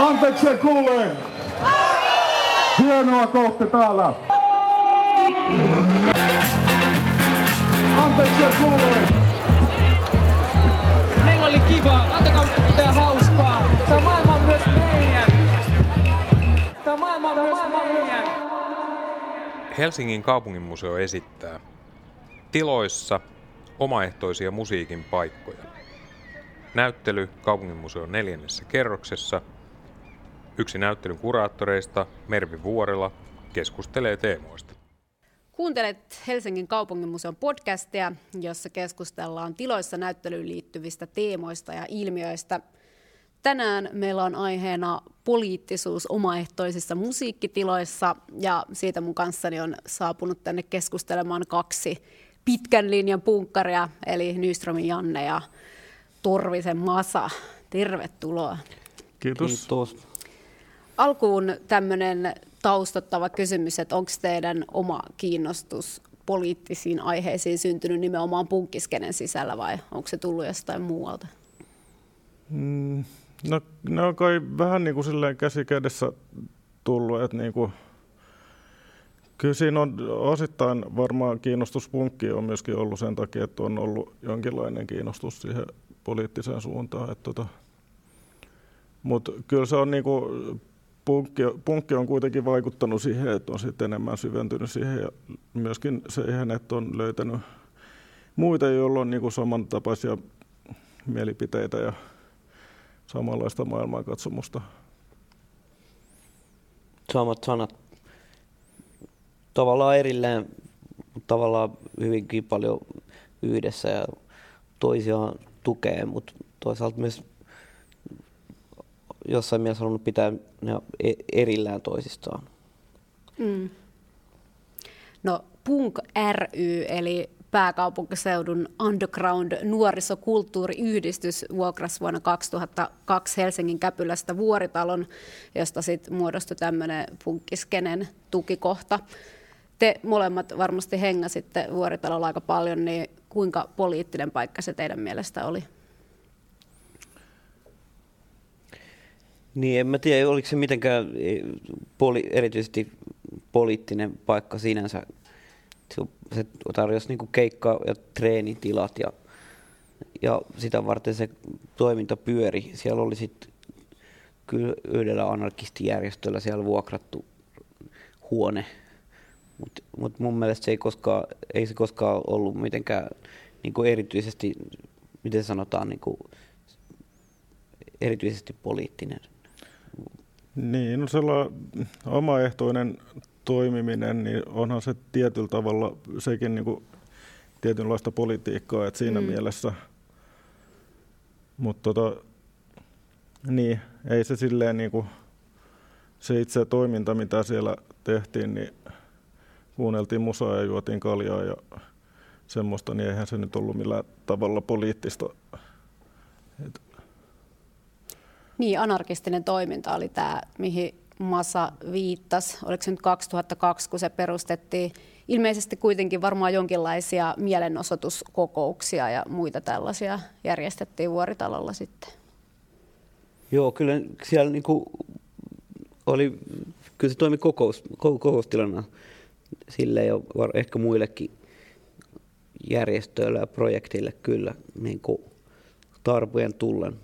Anteeksi kuulee! Hienoa kohti täällä! Anteeksi kuulee! Meillä oli kiva, antakaa pitää hauskaa. Tämä maailma on myös meidän. Tämä maailma on myös meidän. Helsingin kaupunginmuseo esittää tiloissa omaehtoisia musiikin paikkoja. Näyttely kaupunginmuseon neljännessä kerroksessa. Yksi näyttelyn kuraattoreista, Mervi Vuorela, keskustelee teemoista. Kuuntelet Helsingin kaupunginmuseon podcastia, jossa keskustellaan tiloissa näyttelyyn liittyvistä teemoista ja ilmiöistä. Tänään meillä on aiheena poliittisuus omaehtoisissa musiikkitiloissa ja siitä mun kanssani on saapunut tänne keskustelemaan kaksi pitkän linjan punkkaria, eli Nyströmin Janne ja Torvisen Masa. Tervetuloa. Kiitos. Kiitos. Alkuun tämmöinen taustattava kysymys, että onko teidän oma kiinnostus poliittisiin aiheisiin syntynyt nimenomaan punkkiskenen sisällä vai onko se tullut jostain muualta? Mm, no, ne on kai vähän niin kuin silleen käsi kädessä tullut, että niin kuin, kyllä siinä on osittain varmaan kiinnostus punkkiin on myöskin ollut sen takia, että on ollut jonkinlainen kiinnostus siihen poliittiseen suuntaan. Että tota, mutta kyllä se on niin kuin, punkki, punkki on kuitenkin vaikuttanut siihen, että on sitten enemmän syventynyt siihen ja myöskin siihen, että on löytänyt muita, joilla on niin kuin samantapaisia mielipiteitä ja samanlaista maailmankatsomusta. Samat sanat. Tavallaan erillään, mutta tavallaan hyvinkin paljon yhdessä ja toisiaan tukee, mutta toisaalta myös jossain mielessä halunnut pitää ne e- erillään toisistaan. Mm. No Punk ry, eli pääkaupunkiseudun underground nuorisokulttuuriyhdistys vuokrasi vuonna 2002 Helsingin Käpylästä Vuoritalon, josta sitten muodostui tämmöinen punkkiskenen tukikohta. Te molemmat varmasti hengäsitte Vuoritalolla aika paljon, niin kuinka poliittinen paikka se teidän mielestä oli? Niin, en mä tiedä, oliko se mitenkään e, poli, erityisesti poliittinen paikka sinänsä. Se tarjosi niinku keikka- ja treenitilat ja, ja sitä varten se toiminta pyöri. Siellä oli sitten kyllä yhdellä anarkistijärjestöllä siellä vuokrattu huone, mutta mut mun mielestä se ei, koskaan, ei se koskaan ollut mitenkään niinku erityisesti, miten sanotaan, niinku, erityisesti poliittinen. Niin, no sellainen omaehtoinen toimiminen, niin onhan se tietyllä tavalla sekin niin kuin tietynlaista politiikkaa, että siinä mm. mielessä. Mutta tota, niin, ei se silleen niin kuin, se itse toiminta, mitä siellä tehtiin, niin kuunneltiin musaa ja juotiin kaljaa ja semmoista, niin eihän se nyt ollut millään tavalla poliittista. Et niin, anarkistinen toiminta oli tämä, mihin Masa viittasi. Oliko se nyt 2002, kun se perustettiin? Ilmeisesti kuitenkin varmaan jonkinlaisia mielenosoituskokouksia ja muita tällaisia järjestettiin Vuoritalolla sitten. Joo, kyllä siellä niinku oli, kyllä se toimi kokous, kokoustilana sille ja ehkä muillekin järjestöille ja projekteille kyllä niin kuin tarpojen tullen.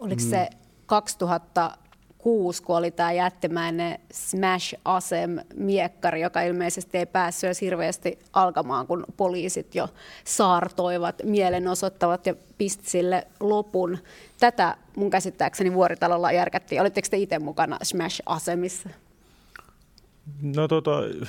Oliko mm. se 2006, kun oli tämä jättimäinen Smash Asem miekkari, joka ilmeisesti ei päässyt edes hirveästi alkamaan, kun poliisit jo saartoivat, mielenosoittavat ja pisti sille lopun. Tätä mun käsittääkseni Vuoritalolla järkättiin. Olitteko te itse mukana Smash Asemissa? No tota, äh,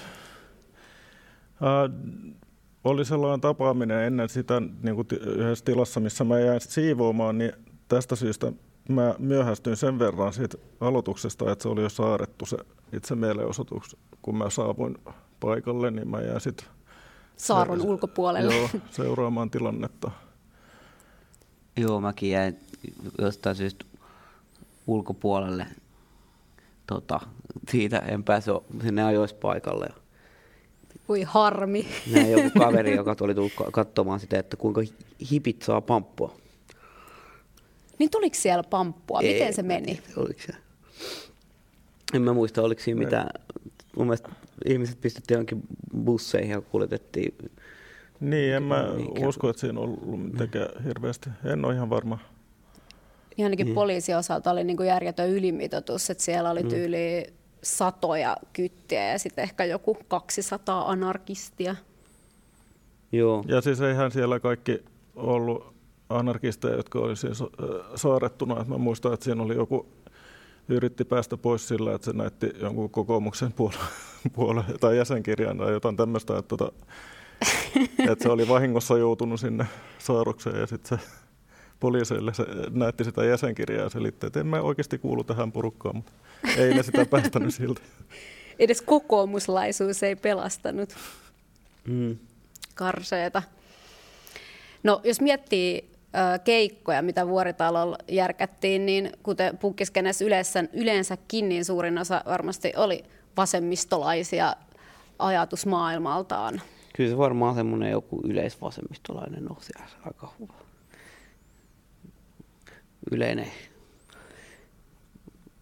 oli sellainen tapaaminen ennen sitä niin kuin yhdessä tilassa, missä mä jäin siivoamaan, niin tästä syystä mä myöhästyin sen verran siitä aloituksesta, että se oli jo saarettu se itse mielenosoitus. Kun mä saavuin paikalle, niin mä jäin sitten Saaron ulkopuolelle. Joo, seuraamaan tilannetta. Joo, mäkin jäin jostain syystä ulkopuolelle. Tota, siitä en pääse sinne ajoissa paikalle. Voi harmi. Näin joku kaveri, joka oli tullut katsomaan sitä, että kuinka hipit saa pamppua. Niin tuliko siellä pamppua? Miten Ei, se meni? Oliko se? En mä muista, oliko siinä mitään. Mun mielestä ihmiset pistettiin johonkin busseihin ja kuljetettiin. Niin, en mä Mikä- usko, että siinä on ollut mitenkään hirveästi. En ole ihan varma. Ainakin Niin. poliisin osalta oli niin kuin järjetön ylimitoitus, että siellä oli tyyli satoja kyttiä ja sitten ehkä joku 200 anarkistia. Joo. Ja siis eihän siellä kaikki ollut anarkisteja, jotka oli siis saarettuna. Et mä muistan, että siinä oli joku yritti päästä pois sillä, että se näytti jonkun kokoomuksen puolue, puolue tai jäsenkirjan tai jotain tämmöistä, että, tota, että se oli vahingossa joutunut sinne saarrokseen ja sitten se poliiseille se näytti sitä jäsenkirjaa ja selitti, että en mä oikeasti kuulu tähän porukkaan, mutta ei ne sitä päästänyt silti. Edes kokoomuslaisuus ei pelastanut Mm. karseeta. No, jos miettii keikkoja, mitä Vuoritalolla järkättiin, niin kuten pukkiskenessä yleensä, yleensäkin, niin suurin osa varmasti oli vasemmistolaisia ajatusmaailmaltaan. Kyllä se varmaan semmoinen joku yleisvasemmistolainen on siellä aika huva. Yleinen,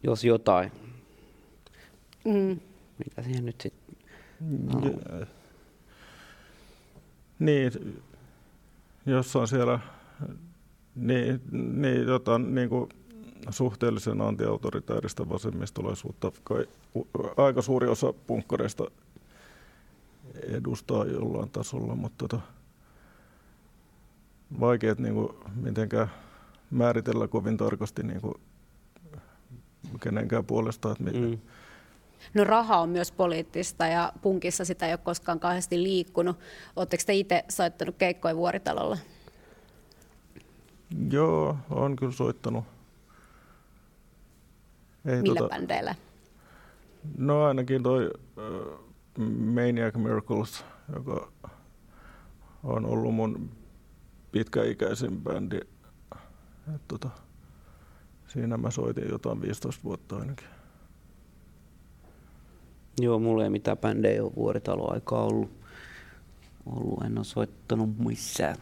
jos jotain. Mm. Mitä siihen nyt sitten? Ja- Niin, jos on siellä niin, niin, jotain niin kuin suhteellisen antiautoritaarista vasemmistolaisuutta, kai, u- aika suuri osa punkkareista edustaa jollain tasolla, mutta tota, vaikeat niin kuin, mitenkään määritellä kovin tarkasti niin kuin, kenenkään puolesta, että mi- Mm. No raha on myös poliittista ja punkissa sitä ei ole koskaan kauheasti liikkunut. Oletteko te itse soittanut keikkoja Vuoritalolla? Joo, on kyllä soittanut. Ei, Millä bändeillä? no ainakin toi uh, Maniac Miracles, joka on ollut mun pitkäikäisin bändi. Et tota, siinä mä soitin jotain 15 vuotta ainakin. Joo, mulla ei mitään bändejä ole vuoritaloaikaa ollut. ollut. En ole soittanut missään.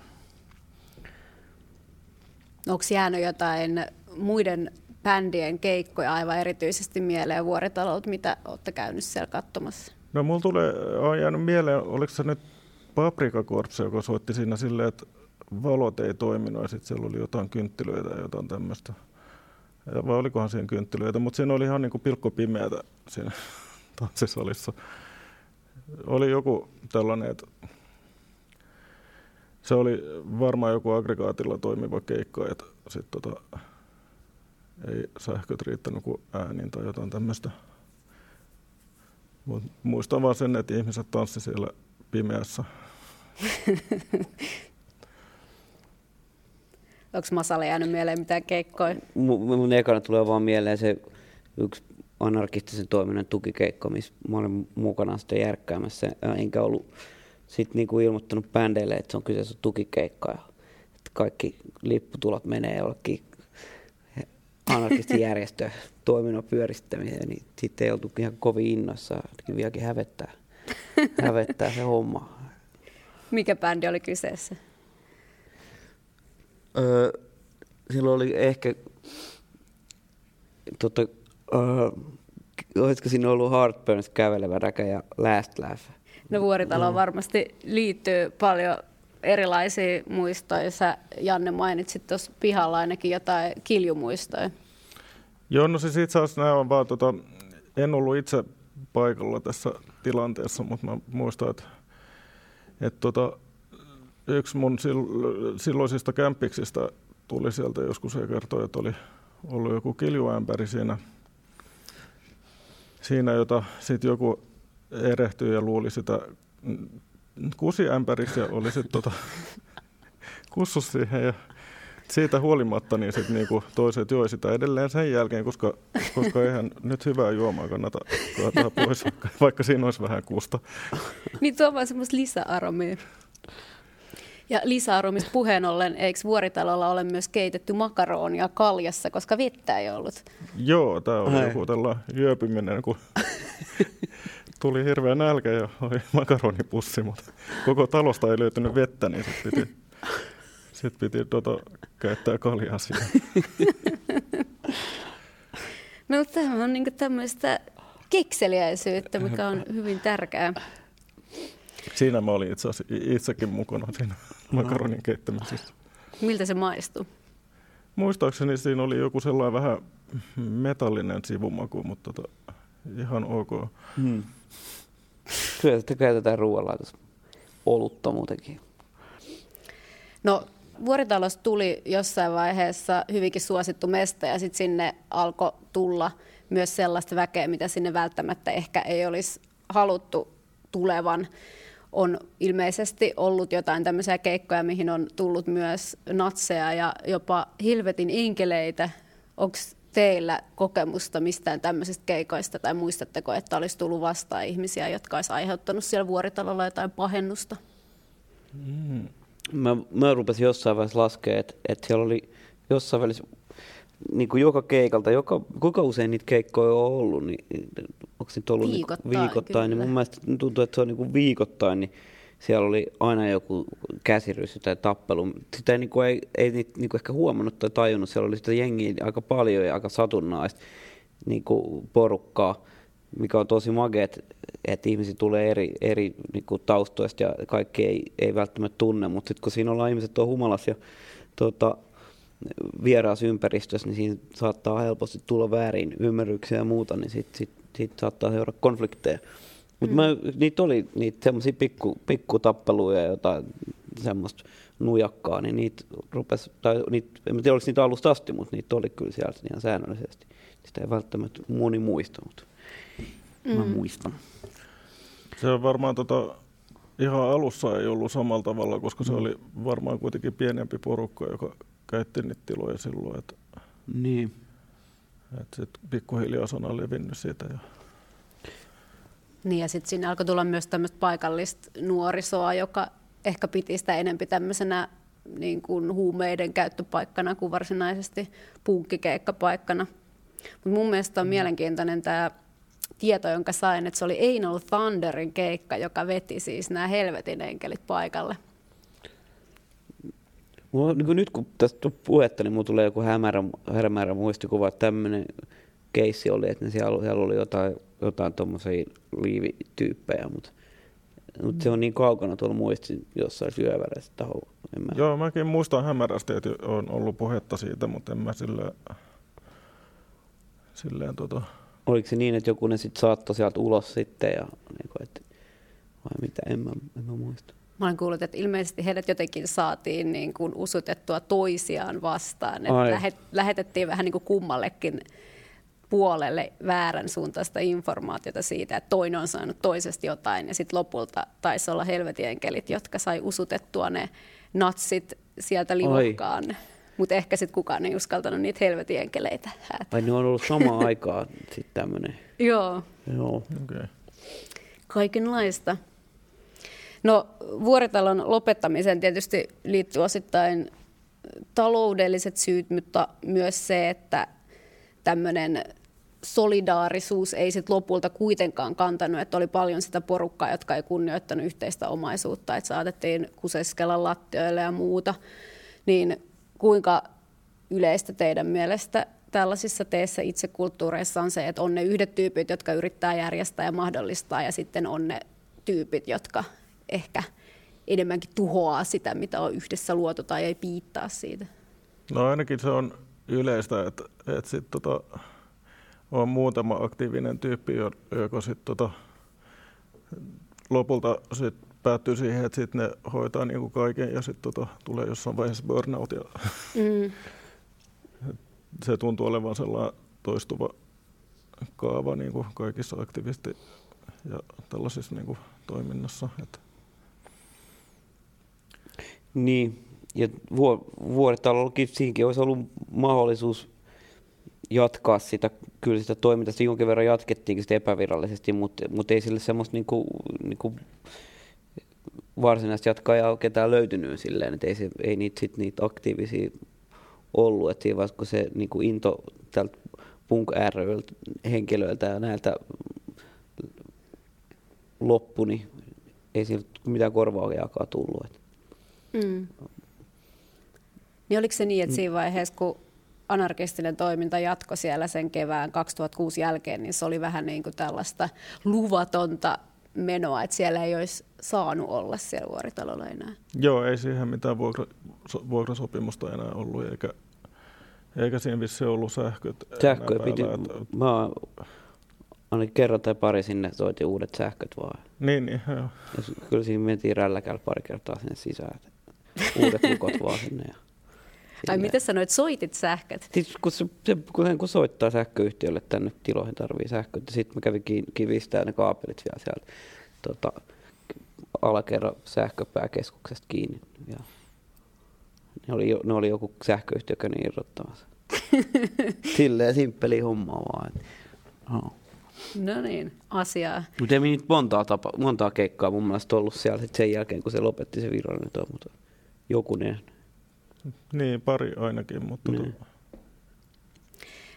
Onko jäänyt jotain muiden bändien keikkoja aivan erityisesti mieleen Vuoritalolta, mitä olette käynyt siellä katsomassa? No mulla tulee, on jäänyt mieleen, oliko se nyt Paprika Corps, joka soitti siinä silleen, että valot ei toiminut ja sitten siellä oli jotain kynttilöitä ja jotain tämmöistä. Vai olikohan siinä kynttilöitä, mutta siinä oli ihan niin kuin pilkkopimeätä siinä tanssisalissa. Oli joku tällainen, että se oli varmaan joku aggregaatilla toimiva keikka, että sitten tota, ei sähköt riittänyt kuin ääniin tai jotain tämmöistä. Mut muistan vaan sen, että ihmiset tanssi siellä pimeässä. Onko Masalle jäänyt mieleen mitään keikkoja? Mun, mun ekana tulee vaan mieleen se yksi anarkistisen toiminnan tukikeikko, missä mä olin mukana sitten järkkäämässä, enkä ollut sitten niinku ilmoittanut bändeille, että se on kyseessä tukikeikka, ja että kaikki lipputulot menee jollekin anarkistijärjestö toiminnan pyöristämiseen, niin sitten ei oltu ihan kovin innoissa, ainakin vieläkin hävettää, hävettää se homma. Mikä bändi oli kyseessä? Öö, silloin oli ehkä, tota, öö, olisiko siinä ollut Heartburns, Kävelevä räkä ja Last Laugh. No Vuoritaloon varmasti liittyy paljon erilaisia muistoja. Sä, Janne, mainitsit tuossa pihalla ainakin jotain kiljumuistoja. Joo, no siis itse asiassa nämä on vaan, tota, en ollut itse paikalla tässä tilanteessa, mutta mä muistan, että, että tota, yksi mun sil- silloisista kämpiksistä tuli sieltä joskus ja kertoi, että oli ollut joku kiljuämpäri siinä, siinä jota sitten joku erehtyi ja luuli sitä mm, kusiämpäriksi ja oli sitten tota, kussus siihen ja siitä huolimatta niin sit niinku toiset joi sitä edelleen sen jälkeen, koska, koska eihän nyt hyvää juomaa kannata kaataa pois, vaikka, vaikka siinä olisi vähän kusta. Niin tuo on vaan semmoista lisäaromia. Ja lisäaromista puheen ollen, eikö Vuoritalolla ole myös keitetty makaronia kaljassa, koska vettä ei ollut? Joo, tämä oli Ai. joku tällainen yöpyminen, kun tuli hirveä nälkä ja oli makaronipussi, mutta koko talosta ei löytynyt vettä, niin sitten piti, sit piti tota, käyttää kaljaa siihen. No tämä on niinku tämmöistä kekseliäisyyttä, mikä on hyvin tärkeää. Siinä mä olin itse asiassa itsekin mukana siinä makaronin keittämisessä. Miltä se maistuu? Muistaakseni siinä oli joku sellainen vähän metallinen sivumaku, mutta tota, ihan ok. Hmm. Kyllä sitä käytetään ruoanlaitossa. Olutta muutenkin. No Vuoritalosta tuli jossain vaiheessa hyvinkin suosittu mesta ja sitten sinne alkoi tulla myös sellaista väkeä, mitä sinne välttämättä ehkä ei olisi haluttu tulevan. On ilmeisesti ollut jotain tämmöisiä keikkoja, mihin on tullut myös natseja ja jopa hilvetin inkeleitä. Onko teillä kokemusta mistään tämmöisistä keikoista tai muistatteko, että olisi tullut vastaan ihmisiä, jotka olisi aiheuttanut siellä vuoritalolla jotain pahennusta? Mm. Mä, mä rupesin jossain vaiheessa laskea, että, että siellä oli jossain välissä niin kuin joka keikalta, joka, kuinka usein niitä keikkoja on ollut, niin onko se ollut viikoittain, niin, viikoittain niin mun mielestä tuntuu, että se on niin kuin viikoittain, niin siellä oli aina joku käsirysy tai tappelu. Sitä ei, niin kuin, ei, ei niin kuin ehkä huomannut tai tajunnut, siellä oli sitä jengiä aika paljon ja aika satunnaista niin kuin porukkaa, mikä on tosi magea, että, että ihmisiä tulee eri, eri niin kuin taustoista ja kaikki ei, ei välttämättä tunne, mutta sitten kun siinä ollaan ihmiset on humalas ja tota, vieraassa ympäristössä, niin siinä saattaa helposti tulla väärin ymmärryksiä ja muuta, niin sitten sit, sit saattaa seurata konflikteja. Mutta mm. niitä oli niitä semmoisia pikku, pikku tappeluja ja jotain semmoista nujakkaa, niin niitä rupesi, tai niitä, en tiedä oliko niitä alusta asti, mutta niitä oli kyllä sieltä ihan säännöllisesti. Sitä ei välttämättä moni muista, mutta mm. mä muistan. Se on varmaan tota, ihan alussa ei ollut samalla tavalla, koska se mm. oli varmaan kuitenkin pienempi porukka, joka käytti niitä tiloja silloin. Että, niin. Että sitten pikkuhiljaa sana levinnyt siitä. Ja... Niin ja sitten siinä alkoi tulla myös tämmöistä paikallista nuorisoa, joka ehkä piti sitä enempi tämmöisenä niin kuin huumeiden käyttöpaikkana kuin varsinaisesti punkkikeikkapaikkana. Mutta mun mielestä on mm. mielenkiintoinen tämä tieto, jonka sain, että se oli Einol Thunderin keikka, joka veti siis nämä helvetin enkelit paikalle. Mulla, niin nyt kun tästä puhetta, niin mulla tulee joku hämärä, hämärä muistikuva, että tämmöinen keissi oli, että siellä, siellä oli jotain, jotain tuommoisia liivityyppejä, mutta mutta se on niin kaukana tuolla muistin jossain syöväreissä taho. Mä... Joo, mäkin muistan hämärästi, että on ollut puhetta siitä, mutta en mä silleen, silleen tota... Oliko se niin, että joku ne sitten saattoi sieltä ulos sitten ja niin kuin, että, vai mitä, en mä, en mä muista. Mä olen kuullut, että ilmeisesti heidät jotenkin saatiin niin kuin usutettua toisiaan vastaan. Että lähet, lähetettiin vähän niin kuin kummallekin puolelle väärän suuntaista informaatiota siitä, että toinen on saanut toisesta jotain. Ja sitten lopulta taisi olla helvetienkelit, jotka sai usutettua ne natsit sieltä livokkaan. Mutta ehkä sitten kukaan ei uskaltanut niitä helvetienkeleitä häätä. Ai ne on ollut samaan aikaan sitten tämmöinen. Joo. Joo. Okay. Kaikenlaista. No vuoritalon lopettamiseen tietysti liittyy osittain taloudelliset syyt, mutta myös se, että tämmöinen solidaarisuus ei sit lopulta kuitenkaan kantanut, että oli paljon sitä porukkaa, jotka ei kunnioittanut yhteistä omaisuutta, että saatettiin kuseskella lattioille ja muuta. Niin kuinka yleistä teidän mielestä tällaisissa teissä itsekulttuureissa on se, että on ne yhdet tyypit, jotka yrittää järjestää ja mahdollistaa, ja sitten on ne tyypit, jotka ehkä enemmänkin tuhoaa sitä, mitä on yhdessä luotu tai ei piittaa siitä? No ainakin se on yleistä, että, että sit tota, on muutama aktiivinen tyyppi, joka sit tota, lopulta sit päättyy siihen, että sit ne hoitaa niinku kaiken ja sitten tota, tulee jossain vaiheessa burnout. Ja mm. se tuntuu olevan sellainen toistuva kaava niin kuin kaikissa aktivisti- ja tällaisissa niin kuin toiminnassa. Että niin, ja siinkin olisi ollut mahdollisuus jatkaa sitä, kyllä sitä toimintaa, sitä jonkin verran jatkettiinkin sitä epävirallisesti, mutta, mutta ei sille semmoista niinku, niinku varsinaista jatkaa ketään löytynyt silleen, että ei, se, ei niitä, sit niitä aktiivisia ollut, että siinä vaiheessa, kun se niinku into tältä punk henkilöiltä ja näiltä loppu, niin ei sillä mitään korvaajakaan tullut. Mm. Niin oliko se niin, että siinä vaiheessa, kun anarkistinen toiminta jatko siellä sen kevään 2006 jälkeen, niin se oli vähän niin kuin tällaista luvatonta menoa, että siellä ei olisi saanut olla siellä vuoritalolla enää. Joo, ei siihen mitään vuokra, so, vuokrasopimusta enää ollut, eikä, eikä siinä vissi ollut sähköt. Sähköä piti, että- mä oon ainakin kerran tai pari sinne soitin uudet sähköt vaan. Niin, niin, joo. Ja kyllä siinä mentiin rälläkällä pari kertaa sinne sisään. että Uudet lukot vaan sinne. Ja Ai miten sanoit, soitit sähköt? Siis kun, se, kun, kun soittaa sähköyhtiölle tänne tiloihin tarvii sähköä, sitten mä kävin kivistää ne kaapelit vielä sieltä tota, alakerran sähköpääkeskuksesta kiinni. Ja ne, oli, ne oli joku sähköyhtiö käni irrottamassa. Silleen simppeli homma vaan. joo. No niin, asiaa. Mutta ei nyt montaa, tapa, montaa keikkaa mun mielestä ollut siellä sit sen jälkeen, kun se lopetti se virallinen tuo, mutta jokunen. Niin, pari ainakin, mutta Niin. niin.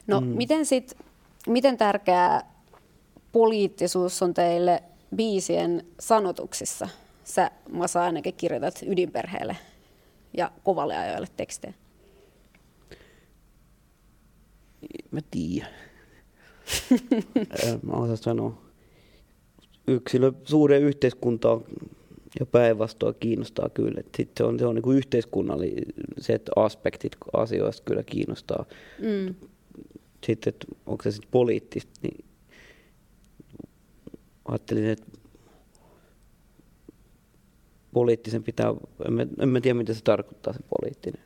No mm. miten sit, miten tärkeää poliittisuus on teille biisien sanotuksissa? Sä, Masa, ainakin kirjoitat ydinperheelle ja kovalle ajoille tekstejä. Mä tiedän. Mä osaa sanoa. Yksilö suuren yhteiskuntaa ja päinvastoin kiinnostaa kyllä. Et sit se on, se on niinku yhteiskunnalliset aspektit asioista kyllä kiinnostaa. Mm. Sitten, että onko se sitten poliittista, niin ajattelin, että poliittisen pitää, en mä, en mä tiedä mitä se tarkoittaa se poliittinen.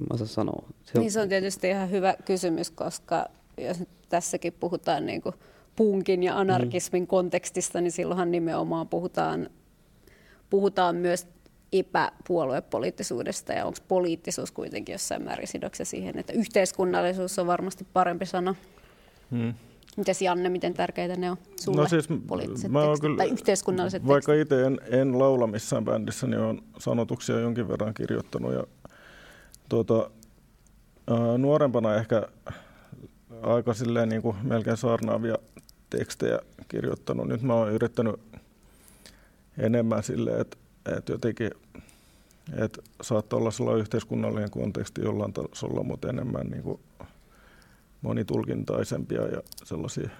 Mä osaa sanoa. Se Niin se on tietysti ihan hyvä kysymys, koska jos nyt tässäkin puhutaan niin kuin punkin ja anarkismin mm. kontekstista, niin silloinhan nimenomaan puhutaan, puhutaan myös epäpuoluepoliittisuudesta ja onko poliittisuus kuitenkin jossain määrin sidoksia siihen, että yhteiskunnallisuus on varmasti parempi sana. Hmm. Mites Janne, miten tärkeitä ne on sulle No siis poliittiset mä tekstit, kyllä, tai yhteiskunnalliset vaikka itse en, en laula missään bändissä, niin olen sanotuksia jonkin verran kirjoittanut. Ja, tuota, ää, nuorempana ehkä aika silleen niin kuin melkein saarnaavia tekstejä kirjoittanut. Nyt mä oon yrittänyt enemmän silleen, että, että jotenkin että saattaa olla sellainen yhteiskunnallinen konteksti jollain tasolla, mutta enemmän niin kuin monitulkintaisempia ja sellaisia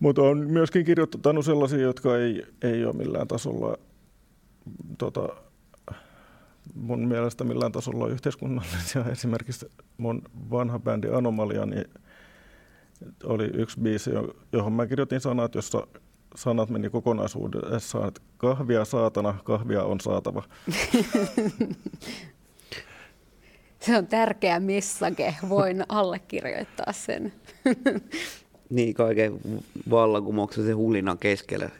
mutta on myöskin kirjoittanut sellaisia, jotka ei, ei ole millään tasolla tota, mun mielestä millään tasolla yhteiskunnallisia. Esimerkiksi mun vanha bändi Anomalia, niin oli yksi biisi, jo- johon mä kirjoitin sanat, jossa sanat meni kokonaisuudessaan, että kahvia saatana, kahvia on saatava. Se on tärkeä message, voin allekirjoittaa sen. Niin, kaiken vallankumouksellisen hulinan keskellä.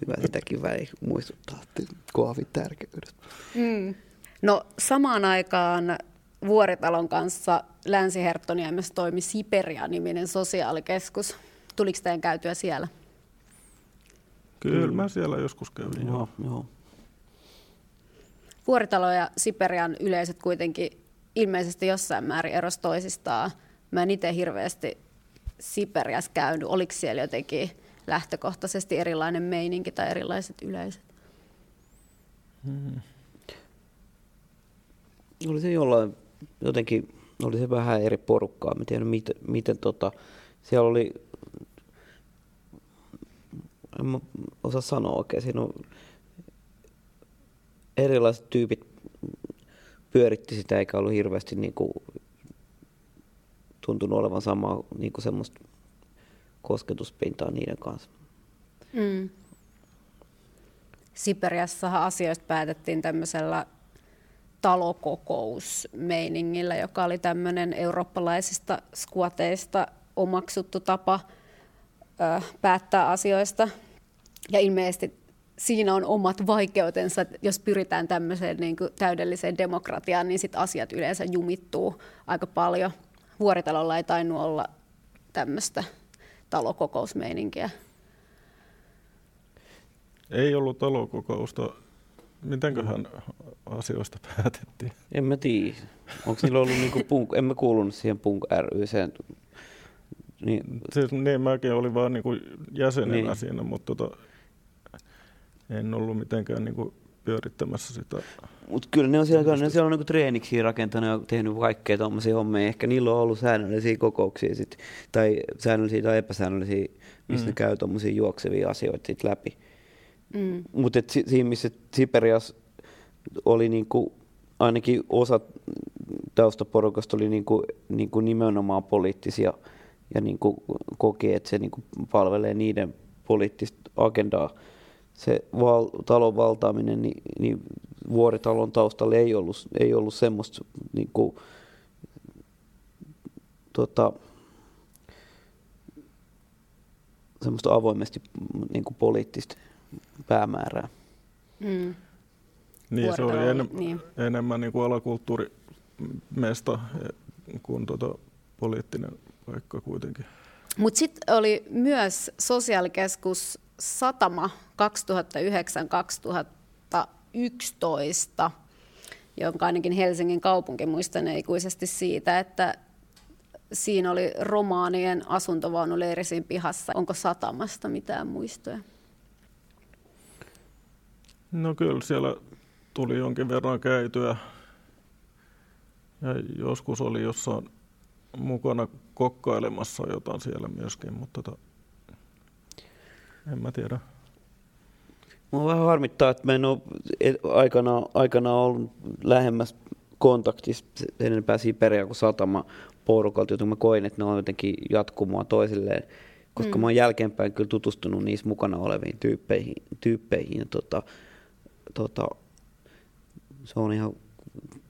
Hyvä sitäkin väliin muistuttaa, että kahvin tärkeydestä. Mm. No samaan aikaan Vuoritalon kanssa Länsi-Herttoniemessä toimi Siperia-niminen sosiaalikeskus. Tuliko teidän käytyä siellä? Kyllä mä siellä joskus kävin. Joo. Joo, joo. Vuoritalo ja Siperian yleisöt kuitenkin ilmeisesti jossain määrin eros toisistaan. Mä en itse hirveästi Siperiassa käynyt. Oliko siellä jotenkin lähtökohtaisesti erilainen meininki tai erilaiset yleisöt? Oli se jollain, jotenkin, oli se vähän eri porukkaa. Mä tiedän, miten, miten tota, siellä oli, en osaa sanoa oikein, siinä on erilaiset tyypit pyöritti sitä, eikä ollut hirveästi niinku, tuntunut olevan samaa niinku semmoista kosketuspintaa niiden kanssa. Mm. Siperiassahan asioista päätettiin tämmöisellä talokokousmeiningillä, joka oli tämmöinen eurooppalaisista skuateista omaksuttu tapa ö, päättää asioista. Ja ilmeisesti siinä on omat vaikeutensa, että jos pyritään tämmöiseen niin kuin täydelliseen demokratiaan, niin sit asiat yleensä jumittuu aika paljon. Vuoritalolla ei tainnut olla tämmöistä talokokousmeininkiä. Ei ollut talokokousta. Mitenköhän asioista päätettiin? En mä tiedä. Onko niillä ollut niinku punk, en mä kuulunut siihen punk ry:seen. Niin, Siis, niin, mäkin olin vaan niinku jäsenenä Niin. niin. siinä, mutta tota, en ollut mitenkään niinku pyörittämässä sitä. Mutta kyllä ne on siellä, ne siellä on niinku treeniksi rakentanut ja tehnyt kaikkea tuommoisia hommia. Ehkä niillä on ollut säännöllisiä kokouksia sit, tai säännöllisiä tai epäsäännöllisiä, missä mm. ne käy tuommoisia juoksevia asioita sit läpi. Mm. Mutta si, siinä missä Siperias oli niinku, ainakin osa taustaporukasta oli niinku, niinku nimenomaan poliittisia ja niinku koki, että se niinku palvelee niiden poliittista agendaa. Se val, talon valtaaminen, niin, niin vuoritalon taustalla ei ollut, ei ollut semmoista niinku, tota, semmoista avoimesti niin kuin poliittista päämäärää. Mm. Niin, se oli enem, niin. enemmän niin kuin alakulttuurimesta kuin tuota poliittinen paikka kuitenkin. Mutta sitten oli myös sosiaalikeskus Satama 2009-2011, jonka ainakin Helsingin kaupunki muistan ikuisesti siitä, että siinä oli romaanien asuntovaunuleiri siinä pihassa. Onko Satamasta mitään muistoja? No kyllä siellä tuli jonkin verran käytyä. Ja joskus oli jossain mukana kokkailemassa jotain siellä myöskin, mutta tota, en mä tiedä. Mua vähän harmittaa, että mä en ole aikana, aikana ollut lähemmäs kontaktissa enempää Siperia kuin satama porukalta, joten mä koin, että ne on jotenkin jatkumoa toisilleen, koska mm. mä oon jälkeenpäin kyllä tutustunut niissä mukana oleviin tyyppeihin, tyyppeihin ja tota, tota, se on ihan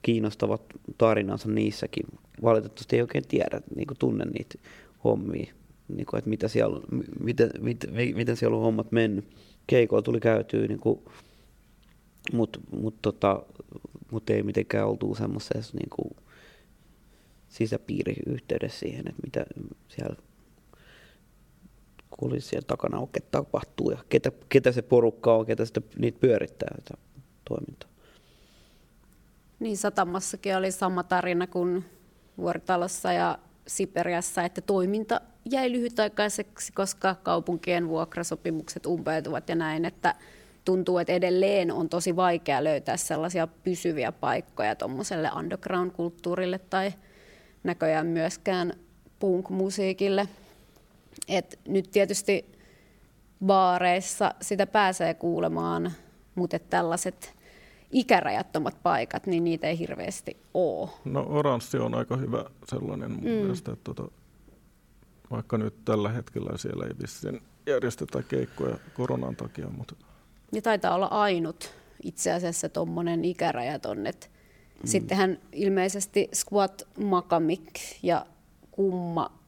kiinnostavat tarinansa niissäkin. Valitettavasti ei oikein tiedä, niin kuin tunne niitä hommia, niin kuin, että mitä siellä, miten, miten, miten siellä on hommat mennyt. Keikoilla tuli käytyä, niin kuin, mutta mut, tota, mut ei mitenkään oltu semmoisessa niin sisäpiiriyhteydessä siihen, että mitä siellä siellä takana oikein tapahtuu ja ketä, ketä se porukka on, ketä sitä, niitä pyörittää sitä toimintaa. Niin Satamassakin oli sama tarina kuin Vuoritalossa ja Siperiassa, että toiminta jäi lyhytaikaiseksi, koska kaupunkien vuokrasopimukset umpeutuvat ja näin, että tuntuu, että edelleen on tosi vaikea löytää sellaisia pysyviä paikkoja tuommoiselle underground-kulttuurille tai näköjään myöskään punk-musiikille. Et nyt tietysti baareissa sitä pääsee kuulemaan, mutta tällaiset ikärajattomat paikat, niin niitä ei hirveästi ole. No oranssi on aika hyvä sellainen mun mm. mielestä, että tota, vaikka nyt tällä hetkellä siellä ei vissiin järjestetä keikkoja koronan takia. Mutta... Ja taitaa olla ainut itse asiassa tuommoinen ikärajaton, että mm. sittenhän ilmeisesti Squat Makamik ja Kumma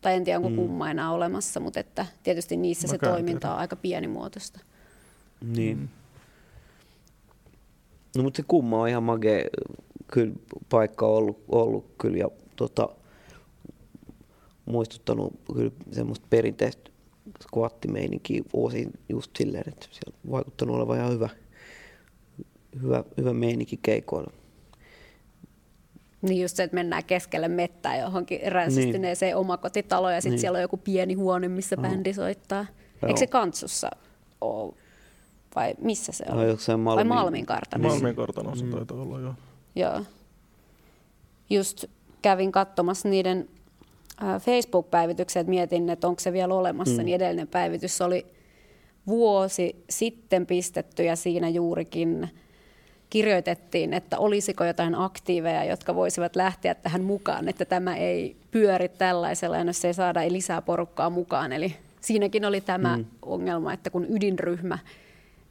tai en tiedä onko mm. kumma enää olemassa, mutta että tietysti niissä Mä se toiminta tiedä. on aika pienimuotoista. Niin. Mm. No mutta se kumma on ihan mage kyllä paikka ollut, ollut kyllä ja tota, muistuttanut kyllä semmoista perinteistä squattimeininkiä vuosiin just silleen, että siellä on vaikuttanut olevan ihan hyvä, hyvä, hyvä meininki keikoilla. Niin just se, että mennään keskelle mettää johonkin ränsistyneeseen niin. omakotitaloon ja sitten niin. siellä on joku pieni huone, missä no. bändi soittaa. Joo. Eikö se Kantsussa ole? Vai missä se on? No, Malmin, Vai Malmin kartanossa? Malmin kartanossa mm. taitaa olla, joo. Joo. Just kävin katsomassa niiden Facebook-päivityksiä, että mietin, että onko se vielä olemassa, mm. niin edellinen päivitys oli vuosi sitten pistetty ja siinä juurikin kirjoitettiin, että olisiko jotain aktiiveja, jotka voisivat lähteä tähän mukaan, että tämä ei pyöri tällaisella, jos ei saada ei lisää porukkaa mukaan. Eli siinäkin oli tämä mm. ongelma, että kun ydinryhmä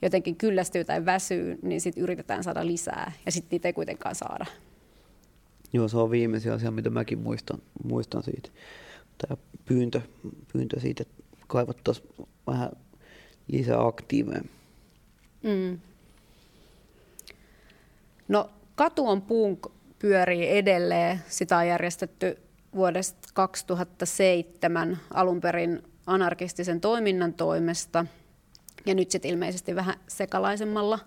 jotenkin kyllästyy tai väsyy, niin sitten yritetään saada lisää, ja sitten niitä ei kuitenkaan saada. Joo, se on viimeisin asia, mitä mäkin muistan, muistan siitä. Tämä pyyntö, pyyntö siitä, että kaivattaisiin vähän lisää aktiiveja. Mm. No Katu on punk pyörii edelleen. Sitä on järjestetty vuodesta 2007 alun perin anarkistisen toiminnan toimesta ja nyt sitten ilmeisesti vähän sekalaisemmalla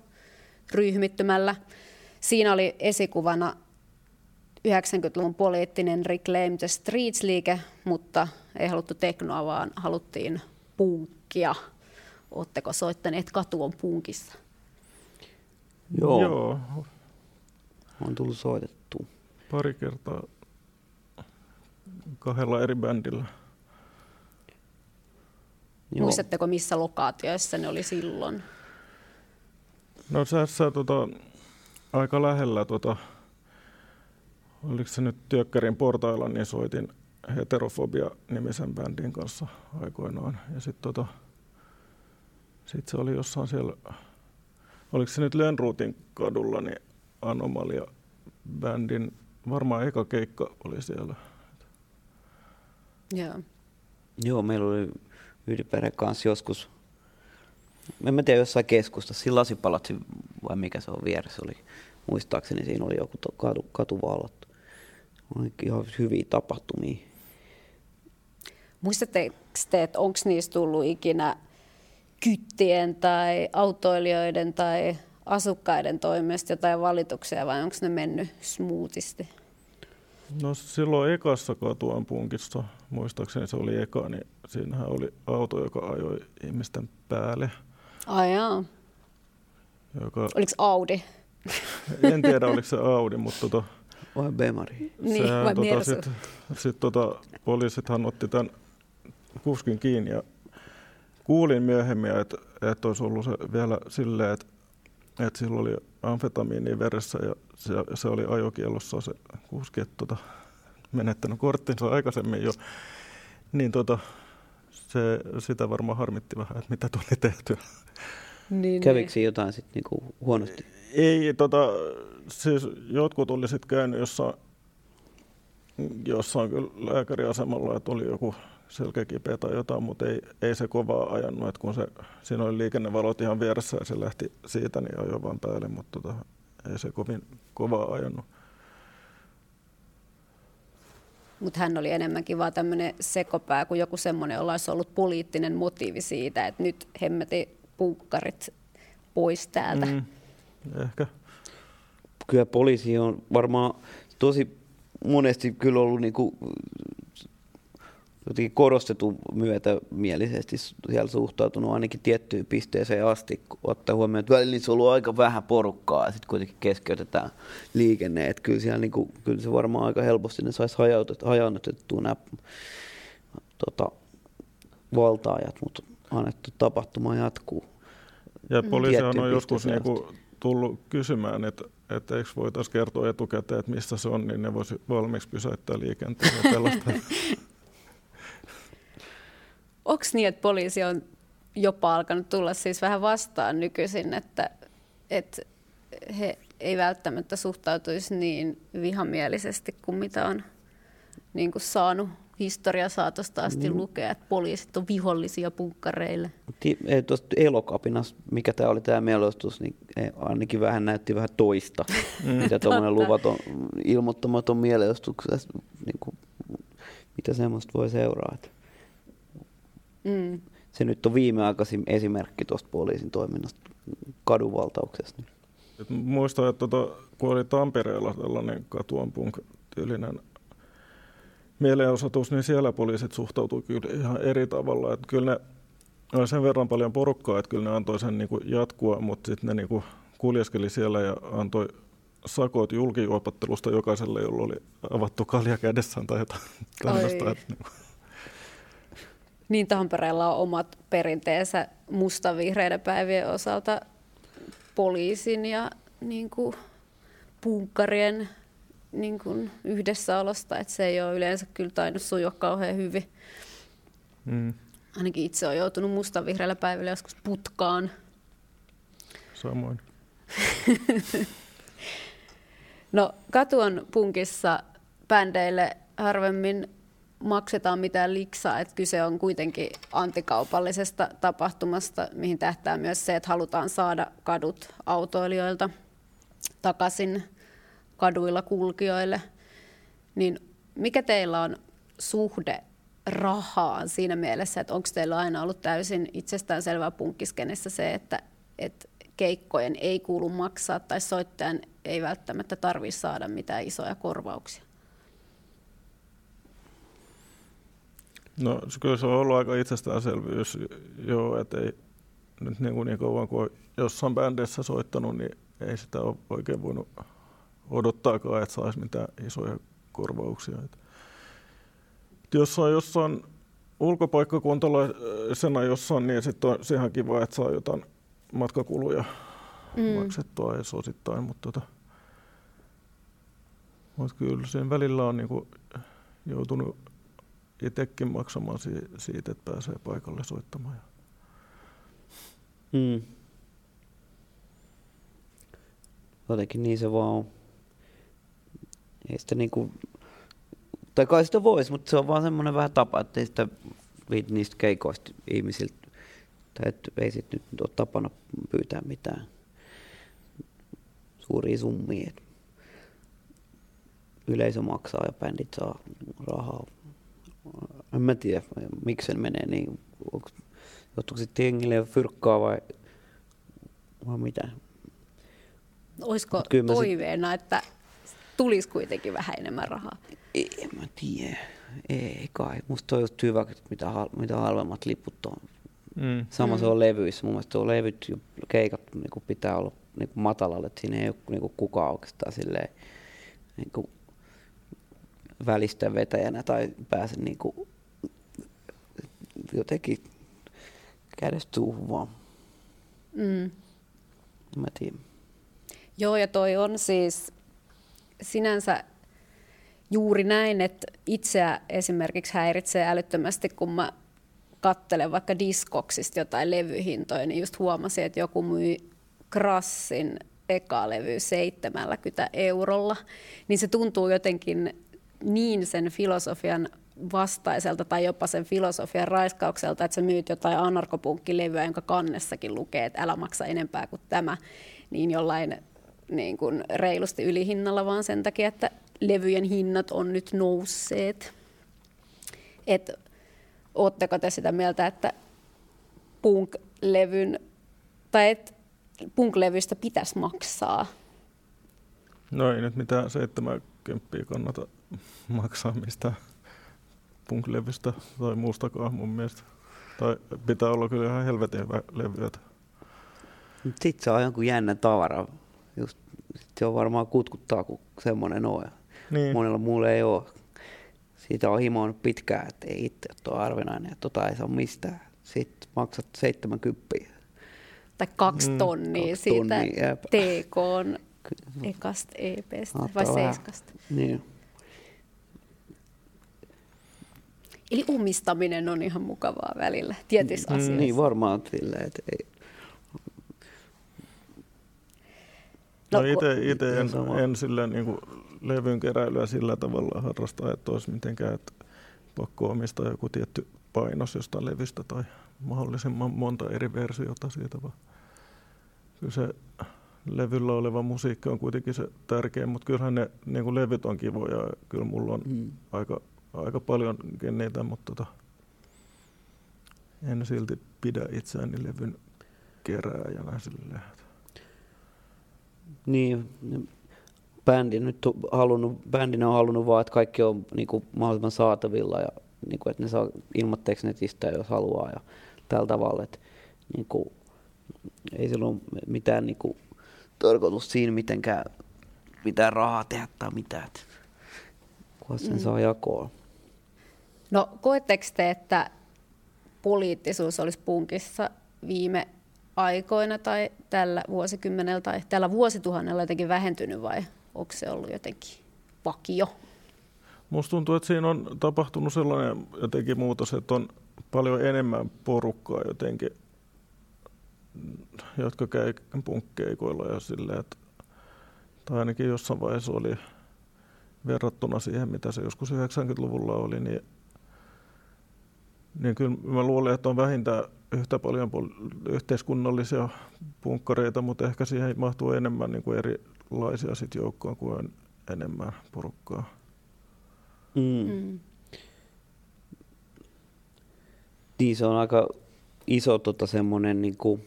ryhmittymällä. Siinä oli esikuvana 90-luvun poliittinen Reclaim the Streets-liike, mutta ei haluttu teknoa, vaan haluttiin punkkia. Oletteko soittaneet Katu on punkissa? Joo. Joo On tullut soitettua. Pari kertaa kahdella eri bändillä. Joo. Muistatteko, missä lokaatioissa ne oli silloin? No tässä tota, aika lähellä, tota, oliko se nyt Työkkärin portailla, niin soitin Heterofobia-nimisen bändin kanssa aikoinaan. Ja sitten tota, sit se oli jossain siellä, oliko se nyt Lönnruutin kadulla, niin Anomalia-bändin, varmaan eka keikka oli siellä. Joo. Joo, meillä oli Ylipääden kanssa joskus, en mä tiedä, jossain keskustassa, siinä lasipalatsi vai mikä se on vieressä oli. Muistaakseni siinä oli joku to- katu, katuvalot. Ihan hyviä tapahtumia. Muistatteko te, että onko niistä tullut ikinä kyttien tai autoilijoiden tai asukkaiden toimesta jotain valituksia vai onko ne mennyt smoothisti? No silloin ekassa katuan punkissa, muistaakseni se oli eka, niin siinähän oli auto, joka ajoi ihmisten päälle. Ai jaa. Joka, Oliko Audi? en tiedä oliko se Audi, mutta tota, Vai Bemari? Niin, sehän vai tota, Mersu? sit, sit tota, poliisithan otti tämän kuskin kiinni ja kuulin myöhemmin, että, että olisi ollut se vielä silleen, että, että sillä oli amfetamiini veressä ja se, se oli ajokielossa se kuski, että tota, menettänyt korttinsa aikaisemmin jo. Niin tota, se, sitä varmaan harmitti vähän, että mitä tuli tehtyä. Niin, Kävikö siinä jotain sitten niinku huonosti? Ei, tota, siis jotkut oli sitten käynyt jossain, jossain kyllä lääkäriasemalla, että oli joku selkäkipeä tai jotain, mutta ei, ei se kovaa ajanut, että kun se, siinä oli liikennevalot ihan vieressä ja se lähti siitä, niin ajoi vaan päälle, mutta tota, ei se kovin kovaa ajanut. Mutta hän oli enemmänkin vaan tämmöinen sekopää kuin joku semmoinen, jolla olisi ollut poliittinen motiivi siitä, että nyt hemmeti punkkarit pois täältä. Mm. Ehkä. Kyllä poliisi on varmaan tosi monesti kyllä ollut niinku, jotenkin korostetun myötämielisesti siellä suhtautunut ainakin tiettyyn pisteeseen asti, kun ottaa huomioon, että välillä niissä on ollut aika vähän porukkaa ja sitten kuitenkin keskeytetään liikenne. Että kyllä, siellä niinku, kyllä se varmaan aika helposti ne saisi hajannutettua nämä tota, valtaajat, mutta annettu tapahtuma jatkuu. Ja Tiettyyn on joskus niinku tullut kysymään, että, että eikö voitaisiin kertoa etukäteen, että mistä se on, niin ne voisi valmiiksi pysäyttää liikenteen ja pelastaa. Onko niin, että poliisi on jopa alkanut tulla siis vähän vastaan nykyisin, että, että he ei välttämättä suhtautuisi niin vihamielisesti kuin mitä on niin kuin saanut historia saatosta asti Mm. lukea, että poliisit on vihollisia punkkareille. Tuosta elokapinas, mikä tämä oli tämä mielostus, niin eh, ainakin vähän näytti vähän toista, Mm. mitä tuommoinen luvaton, ilmoittamaton mielestuksessa, niin kuin, mitä semmoista voi seuraa. Mm. Se nyt on viimeaikaisin esimerkki tuosta poliisin toiminnasta kadunvaltauksesta. Et muistan, että tota, kun oli Tampereella tällainen katuan punk-tyylinen mielenosoitus, niin siellä poliisit suhtautuivat kyllä ihan eri tavalla. Että kyllä ne oli sen verran paljon porukkaa, että kyllä ne antoi sen niinku jatkua, mutta sitten ne niinku kuljeskeli siellä ja antoi sakot julkijuopattelusta jokaiselle, jolla oli avattu kalja kädessään tai jotain tällaista. Niinku, Niin Tampereella on omat perinteensä mustavihreiden päivien osalta poliisin ja niin kuin, punkkarien niin kuin, yhdessäolosta, että se ei ole yleensä kyllä tainnut sujua kauhean hyvin. mm, Ainakin itse olen joutunut mustavihreillä päivillä joskus putkaan. samoin. No katuon punkissa bändeille harvemmin maksetaan mitään liksaa, että kyse on kuitenkin antikaupallisesta tapahtumasta, mihin tähtää myös se, että halutaan saada kadut autoilijoilta takaisin kaduilla kulkijoille. Niin mikä teillä on suhde rahaan siinä mielessä, että onko teillä aina ollut täysin itsestäänselvää punkkiskenessä se, että, että keikkojen ei kuulu maksaa tai soittajan ei välttämättä tarvitse saada mitään isoja korvauksia? No kyllä se on ollut aika itsestäänselvyys, joo, että ei nyt niin, kuin niin kauan kuin jossain bändissä soittanut, niin ei sitä ole oikein voinut odottaakaan, että saisi mitään isoja korvauksia. Et jos on jossain ulkopaikkakuntalaisena jossain, niin sitten on se ihan kiva, että saa jotain matkakuluja mm. maksettua edes osittain, mutta tota, mut kyllä sen välillä on niinku joutunut itsekin maksamaan siitä, että pääsee paikalle soittamaan. Mm. Jotenkin niin se vaan on. Ei sitä niinku, tai kai sitä voisi, mutta se on vaan semmoinen vähän tapa, että ei sitä viit niistä keikoista ihmisiltä, tai että ei sit nyt ole tapana pyytää mitään suuria summia. Yleisö maksaa ja bändit saa rahaa. En mä tiedä, miksi se menee niin. Johtuuko sitten jengille fyrkkaa vai, vai mitä? Olisiko toiveena, sit... että tulisi kuitenkin vähän enemmän rahaa? En mä tiedä. Ei kai. Musta on just hyvä, mitä, mitä halvemmat liput on. Mm. Sama mm. se on levyissä. Mun mielestä on levyt ja keikat niin pitää olla niin matalalle, että siinä ei ole niin kukaan oikeastaan silleen, niin kuin välistä vetäjänä tai pääse niin kuin, jotenkin kädestä suuhun vaan. Mm. Mä tiedän. Joo, ja toi on siis sinänsä juuri näin, että itseä esimerkiksi häiritsee älyttömästi, kun mä kattelen vaikka diskoksista jotain levyhintoja, niin just huomasin, että joku myi Krassin eka levy 70 eurolla, niin se tuntuu jotenkin niin sen filosofian vastaiselta tai jopa sen filosofian raiskaukselta, että sä myyt jotain anarkopunkkilevyä, jonka kannessakin lukee, että älä maksa enempää kuin tämä, niin jollain niin kuin reilusti ylihinnalla, vaan sen takia, että levyjen hinnat on nyt nousseet. Et, ootteko te sitä mieltä, että punk-levyn, tai että punk-levystä pitäisi maksaa? No ei nyt mitään 70 kannata maksaa mistään punk-levystä tai muustakaan mun mielestä. Tai pitää olla kyllä ihan helvetin hyvä levy. Sitten se on jonkun jännä tavara. Just, se on varmaan kutkuttaa, kun semmoinen on. Niin. Monella muulla ei ole. Siitä on himoinut pitkään, että ei itse ole arvinainen, että tota ei saa mistään. Sitten maksat 70 tai kaksi mm, tonnia kaksi siitä tonnia, TK ekasta EPstä vai seiskasta. Niin. Eli omistaminen on ihan mukavaa välillä tietyissä mm, asioissa. Niin, varmaan silleen, että ei. No, no itse en, en sillä niin kuin levyn keräilyä sillä tavalla harrasta, että olisi mitenkään, että pakko omistaa joku tietty painos jostain levystä tai mahdollisimman monta eri versiota siitä, vaan kyllä se levyllä oleva musiikki on kuitenkin se tärkein, mutta kyllähän ne niin kuin levyt on kivoja ja kyllä mulla on mm. aika, aika paljon niitä, mutta tota, en silti pidä itseäni levyn kerääjänä silleen. Niin, bändi nyt on halunnut, bändinä on halunnut vaan, että kaikki on niin kuin, mahdollisimman saatavilla ja niin kuin, että ne saa ilmatteeksi netistä, jos haluaa ja tällä tavalla, että niin kuin, ei sillä ole mitään niin kuin, tarkoitus siinä mitenkään mitään rahaa tehdä tai mitään, kunhan sen mm. saa jakoa. No koetteko te, että poliittisuus olisi punkissa viime aikoina tai tällä vuosikymmenellä tai tällä vuosituhannella jotenkin vähentynyt vai onko se ollut jotenkin vakio? Musta tuntuu, että siinä on tapahtunut sellainen jotenkin muutos, että on paljon enemmän porukkaa jotenkin, jotka käy punkkeikoilla ja silleen, että, tai ainakin jossain vaiheessa oli verrattuna siihen, mitä se joskus 90-luvulla oli, niin, niin kyllä mä luulen, että on vähintään yhtä paljon yhteiskunnallisia punkkareita, mutta ehkä siihen mahtuu enemmän niin kuin erilaisia sit joukkoa kuin enemmän porukkaa. Mm. Mm. Niin se on aika iso tota, semmoinen niin kuin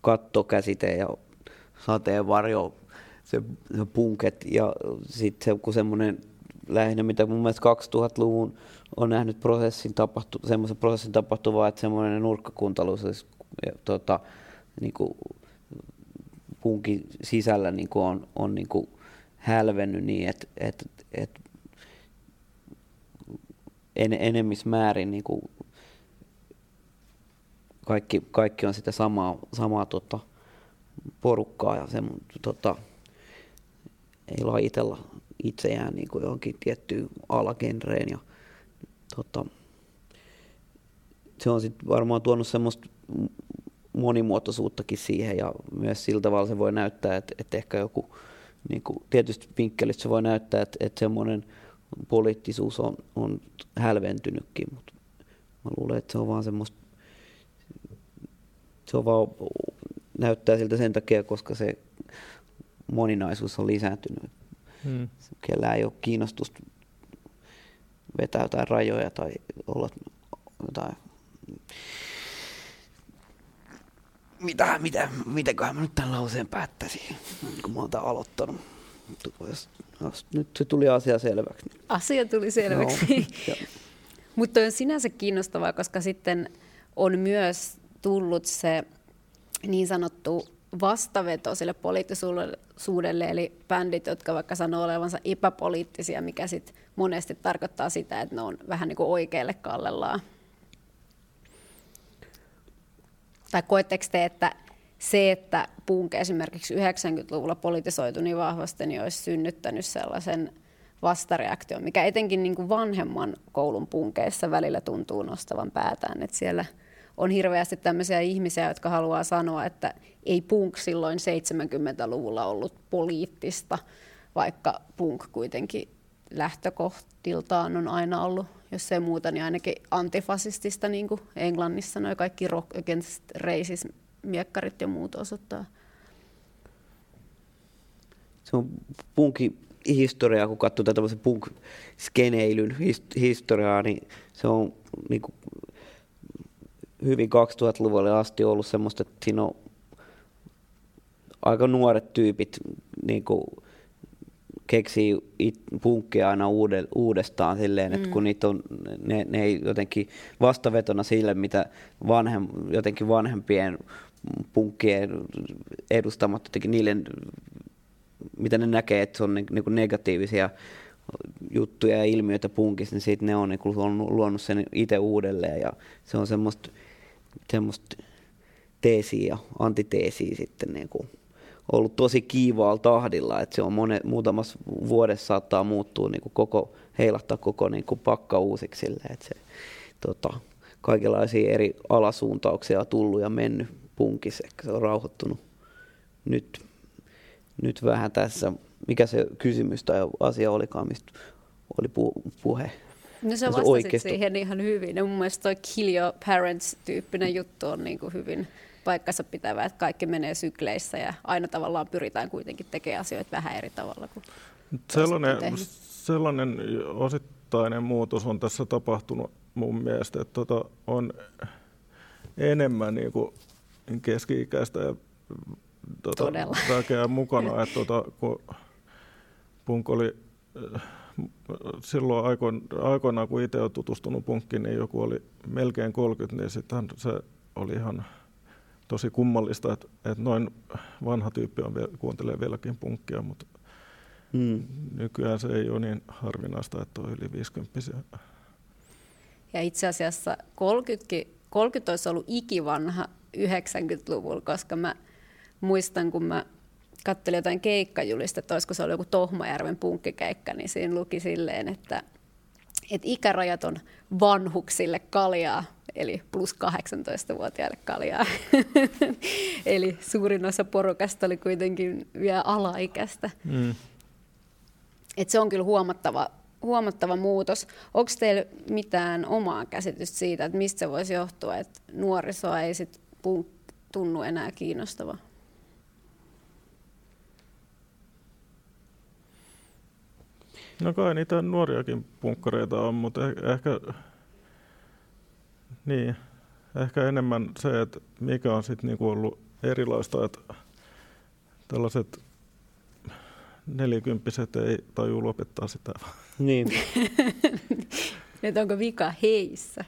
kattokäsite ja sateenvarjo, se, se punket ja sitten se, kun semmoinen lähinnä, mitä mun mielestä 2000-luvun on nähnyt prosessin tapahtu, semmoisen prosessin tapahtuvaa, että semmoinen nurkkakuntalu, siis, tota, niin kuin punkin sisällä niin kuin on, on niin kuin hälvennyt niin, että, että, että en, enemmissä määrin niin kuin kaikki, kaikki on sitä samaa, samaa tota, porukkaa ja se, tota, ei lajitella itseään niin kuin johonkin tiettyyn alagenreen. Ja, tota, se on sitten varmaan tuonut semmoista monimuotoisuuttakin siihen ja myös sillä tavalla se voi näyttää, että, että ehkä joku niin kuin, tietysti vinkkelistä se voi näyttää, että, että semmoinen poliittisuus on, on hälventynytkin, mutta mä luulen, että se on vaan semmoista, se on vaan, näyttää siltä sen takia, koska se moninaisuus on lisääntynyt. Hmm. Kellään ei ole kiinnostusta vetää jotain rajoja tai olla jotain mitä, mitä, mitäköhän mä nyt tämän lauseen päättäisin, kun mä oon tämän aloittanut. Jos, jos nyt se tuli asia selväksi. Asia tuli selväksi. No, Mutta on sinänsä kiinnostavaa, koska sitten on myös tullut se niin sanottu vastaveto sille poliittisuudelle, eli bändit, jotka vaikka sanoo olevansa epäpoliittisia, mikä sitten monesti tarkoittaa sitä, että ne on vähän niin kuin oikealle kallellaan. Tai koetteko te, että se, että punk esimerkiksi 90-luvulla politisoitu niin vahvasti, niin olisi synnyttänyt sellaisen vastareaktion, mikä etenkin niin kuin vanhemman koulun punkeissa välillä tuntuu nostavan päätään, että siellä on hirveästi tämmöisiä ihmisiä, jotka haluaa sanoa, että ei punk silloin 70-luvulla ollut poliittista, vaikka punk kuitenkin lähtökohtiltaan on aina ollut jos ei muuta, niin ainakin antifasistista, niin kuin Englannissa noin kaikki rock against racism miekkarit ja muut osoittaa. Se on punkin historiaa, kun katsoo tätä punk-skeneilyn historiaa, niin se on niin kuin, hyvin 2000-luvulle asti ollut semmoista, että siinä on aika nuoret tyypit niin kuin, keksii it, punkkeja aina uudestaan silleen, että mm. kun niitä on, ne, ne ei jotenkin vastavetona sille, mitä vanhem, jotenkin vanhempien punkkien edustamat jotenkin niille, mitä ne näkee, että se on niin, niin negatiivisia juttuja ja ilmiöitä punkissa, niin siitä ne on, niin on luonut sen itse uudelleen ja se on semmoista, semmoista teesiä ja antiteesiä sitten niin kuin ollut tosi kiivaalla tahdilla, että se on monet, muutamassa vuodessa saattaa muuttua niin kuin koko, heilahtaa koko niin kuin pakka uusiksi silleen, että se tota, kaikenlaisia eri alasuuntauksia on tullut ja mennyt punkissa, se on rauhoittunut nyt, nyt vähän tässä. Mikä se kysymys tai asia olikaan, mistä oli pu- puhe? No sä vastasit oikeisto. siihen ihan hyvin. Ja mun mielestä toi Kill Your Parents-tyyppinen juttu on niin kuin hyvin paikkansa pitävä, että kaikki menee sykleissä ja aina tavallaan pyritään kuitenkin tekemään asioita vähän eri tavalla kuin sellainen, sellainen osittainen muutos on tässä tapahtunut mun mielestä, että tota on enemmän niin kuin keski-ikäistä ja tota, väkeä mukana, että tota, kun punk oli silloin aikoinaan, kun itse olen tutustunut punkkiin, niin joku oli melkein 30, niin sitten se oli ihan tosi kummallista, että, että noin vanha tyyppi on vielä, kuuntelee vieläkin punkkia, mutta mm. nykyään se ei ole niin harvinaista, että on yli 50 Ja itse asiassa 30, 30 olisi ollut ikivanha 90-luvulla, koska mä muistan, kun mä katselin jotain keikkajulista, olisiko se ollut joku Tohmajärven punkkikeikka, niin siinä luki silleen, että, että ikärajat on vanhuksille kaljaa, eli plus 18-vuotiaille kaljaa. eli suurin osa porukasta oli kuitenkin vielä alaikäistä. Mm. Et se on kyllä huomattava, huomattava muutos. Onko teillä mitään omaa käsitystä siitä, että mistä se voisi johtua, että nuorisoa ei sit tunnu enää kiinnostavaa? No kai niitä nuoriakin punkkareita on, mutta eh- ehkä niin, ehkä enemmän se, että mikä on sitten niinku ollut erilaista, että tällaiset nelikymppiset ei taju lopettaa sitä. Niin. Nyt onko vika heissä?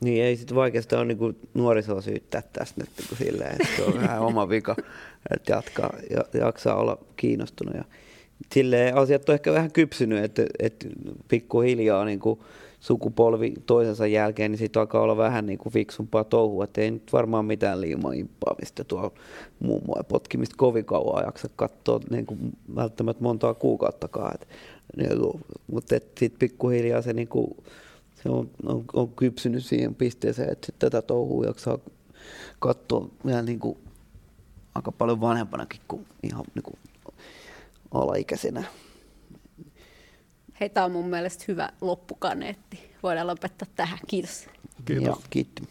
Niin ei sitten vaikeasta on niinku nuorisoa syyttää tästä nyt niinku silleen, että se on vähän oma vika, että jatkaa, ja, jaksaa olla kiinnostunut. Ja silleen asiat on ehkä vähän kypsynyt, että, että pikkuhiljaa niinku sukupolvi toisensa jälkeen, niin siitä alkaa olla vähän niinku fiksumpaa touhua, että ei nyt varmaan mitään liimaa imppaamista tuolla muun muassa potkimista kovin kauan jaksa katsoa niin kuin välttämättä montaa kuukauttakaan. Et, niinku, mutta sitten pikkuhiljaa se niinku, se on, on, on kypsynyt siihen pisteeseen, että sit tätä touhua jaksaa katsoa vielä niin kuin aika paljon vanhempanakin kuin ihan niin kuin alaikäisenä. Hei, tämä on mun mielestä hyvä loppukaneetti. Voidaan lopettaa tähän. Kiitos. Kiitos. Ja, kiitti.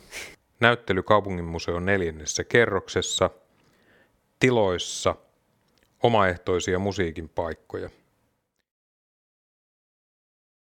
Näyttely kaupunginmuseon neljännessä kerroksessa. Tiloissa omaehtoisia musiikin paikkoja.